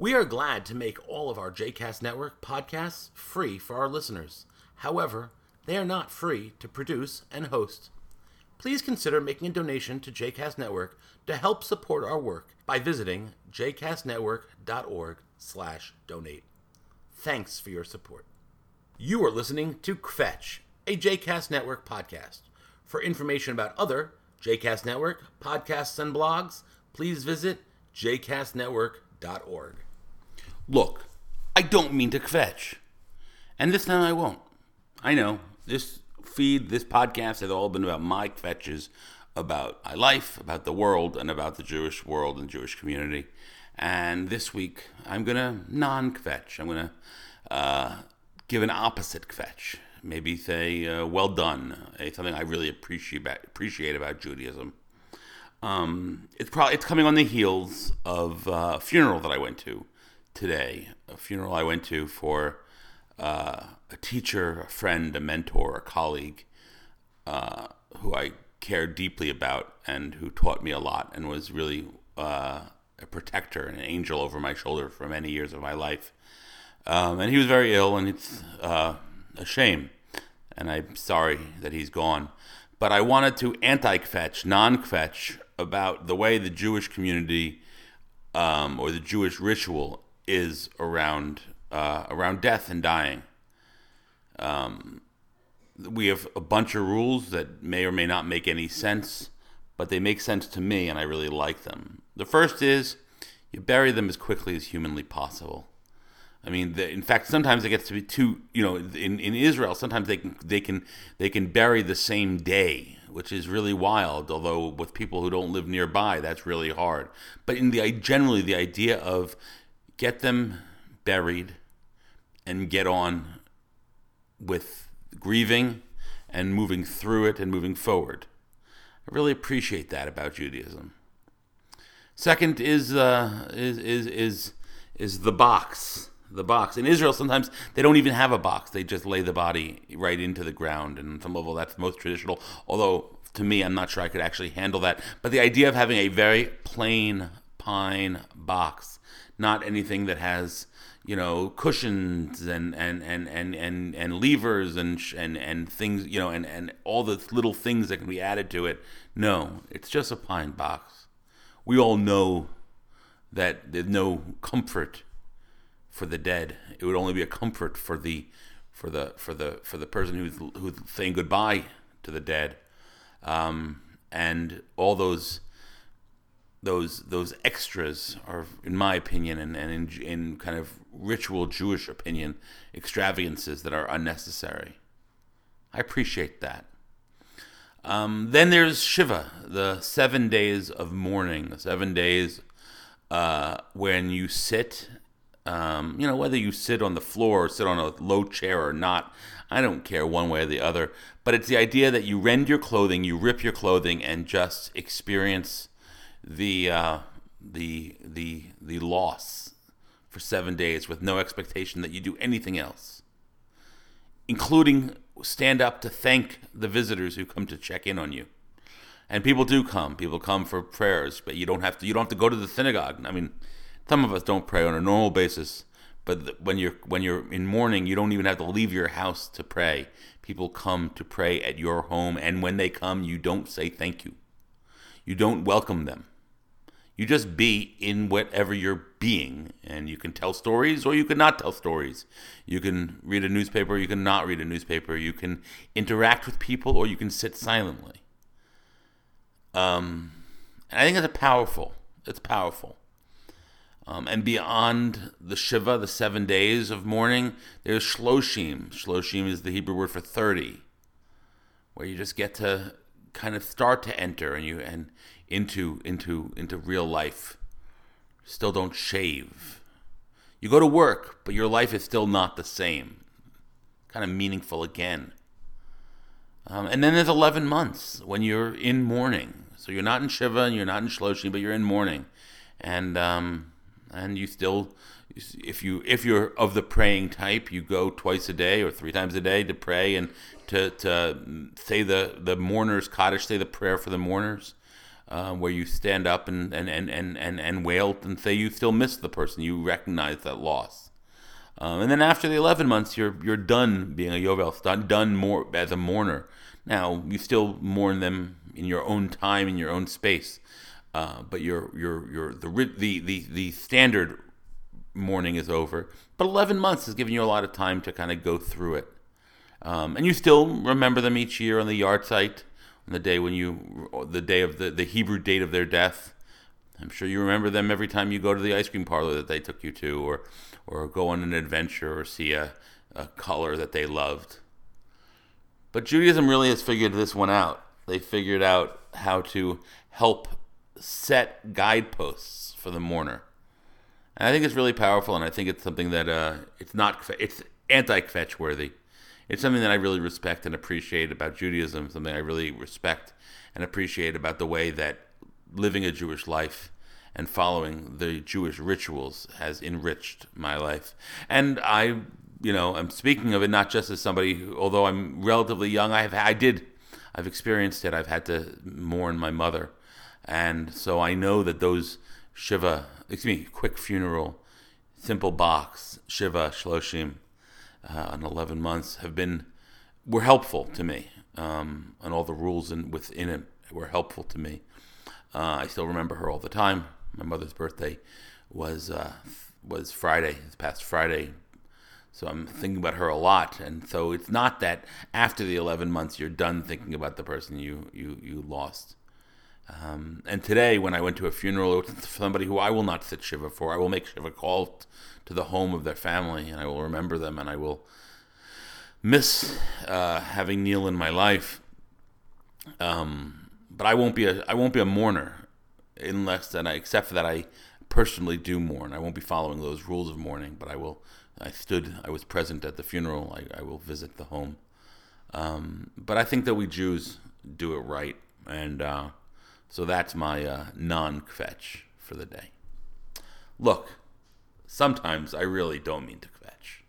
We are glad to make all of our JCast Network podcasts free for our listeners. However, they are not free to produce and host. Please consider making a donation to JCast Network to help support our work by visiting jcastnetwork.org/donate. Thanks for your support. You are listening to Kvetch, a JCast Network podcast. For information about other JCast Network podcasts and blogs, please visit jcastnetwork.org. Look, I don't mean to kvetch. And this time I won't. I know, this feed, this podcast has all been about my kvetches about my life, about the world, and about the Jewish world and Jewish community. And this week, I'm going to non kvetch. I'm going to uh, give an opposite kvetch. Maybe say, uh, well done, uh, something I really appreciate about, appreciate about Judaism. Um, it's probably it's coming on the heels of uh, a funeral that I went to today, a funeral I went to for uh, a teacher, a friend, a mentor, a colleague uh, who I cared deeply about and who taught me a lot and was really uh, a protector and an angel over my shoulder for many years of my life. Um, and he was very ill, and it's uh, a shame. And I'm sorry that he's gone. But I wanted to anti kvetch, non kvetch, about the way the Jewish community um, or the Jewish ritual is around uh, around death and dying. Um, we have a bunch of rules that may or may not make any sense, but they make sense to me, and I really like them. The first is you bury them as quickly as humanly possible. I mean, the, in fact, sometimes it gets to be too. You know, in, in Israel, sometimes they can they can they can bury the same day, which is really wild. Although with people who don't live nearby, that's really hard. But in the generally the idea of get them buried and get on with grieving and moving through it and moving forward. I really appreciate that about Judaism. Second is uh, is is is is the box. The box in Israel sometimes they don't even have a box; they just lay the body right into the ground. And on some level, that's most traditional. Although to me, I'm not sure I could actually handle that. But the idea of having a very plain pine box not anything that has you know cushions and and and and and, and levers and and and things you know and and all the little things that can be added to it. No it's just a pine box. We all know that there's no comfort for the dead. It would only be a comfort for the for the for the for the person who's who's saying goodbye to the dead. Um, and all those those those extras are, in my opinion, and, and in, in kind of ritual Jewish opinion, extravagances that are unnecessary. I appreciate that. Um, then there's Shiva, the seven days of mourning, the seven days uh, when you sit. Um, you know, whether you sit on the floor or sit on a low chair or not, I don't care one way or the other. But it's the idea that you rend your clothing, you rip your clothing, and just experience the uh, the the the loss for seven days with no expectation that you do anything else, including stand up to thank the visitors who come to check in on you. And people do come. People come for prayers, but you don't have to. You don't have to go to the synagogue. I mean, some of us don't pray on a normal basis, but when you're when you're in mourning, you don't even have to leave your house to pray. People come to pray at your home, and when they come, you don't say thank you. You don't welcome them. You just be in whatever you're being, and you can tell stories or you can not tell stories. You can read a newspaper, you can not read a newspaper. You can interact with people or you can sit silently. Um, I think it's powerful. It's powerful. Um, and beyond the Shiva, the seven days of mourning, there's Shloshim. Shloshim is the Hebrew word for 30, where you just get to kind of start to enter and you and into into into real life. Still don't shave. You go to work, but your life is still not the same. Kind of meaningful again. Um, and then there's 11 months when you're in mourning. So you're not in Shiva and you're not in Shloshi, but you're in mourning. And um, and you still if you if you're of the praying type, you go twice a day or three times a day to pray and to, to say the the mourners Kaddish, say the prayer for the mourners. Uh, where you stand up and, and, and, and, and, and wail and say you still miss the person. You recognize that loss. Um, and then after the 11 months, you're, you're done being a avel, done, done more as a mourner. Now, you still mourn them in your own time, in your own space. Uh, but your your your the, the the the standard mourning is over. But 11 months has given you a lot of time to kind of go through it. Um, and you still remember them each year on the yahrzeit, on the day when you, the day of the, the Hebrew date of their death. I'm sure you remember them every time you go to the ice cream parlor that they took you to, or, or go on an adventure, or see a, a color that they loved. But Judaism really has figured this one out. They figured out how to help set guideposts for the mourner. And I think it's really powerful, and I think it's something that uh, it's not it's anti-kvetch worthy. It's something that I really respect and appreciate about Judaism. Something I really respect and appreciate about the way that living a Jewish life and following the Jewish rituals has enriched my life. And I, you know, I'm speaking of it not just as somebody, who, although I'm relatively young, I have, I did, I've experienced it. I've had to mourn my mother, and so I know that those shiva, excuse me, quick funeral, simple box, shiva, shloshim, uh, and 11 months have been were helpful to me, um, and all the rules in, within it were helpful to me. Uh, I still remember her all the time. My mother's birthday was uh, was Friday, this past Friday, so I'm thinking about her a lot. And so it's not that after the 11 months you're done thinking about the person you you you lost. Um, and today, when I went to a funeral for somebody who I will not sit shiva for, I will make shiva call to the home of their family, and I will remember them, and I will miss uh, having Neil in my life. Um, but I won't be a I won't be a mourner unless that I except for that I personally do mourn. I won't be following those rules of mourning, but I will. I stood. I was present at the funeral. I, I will visit the home. Um, but I think that we Jews do it right, and. Uh, so that's my uh, non kvetch for the day. Look, sometimes I really don't mean to kvetch.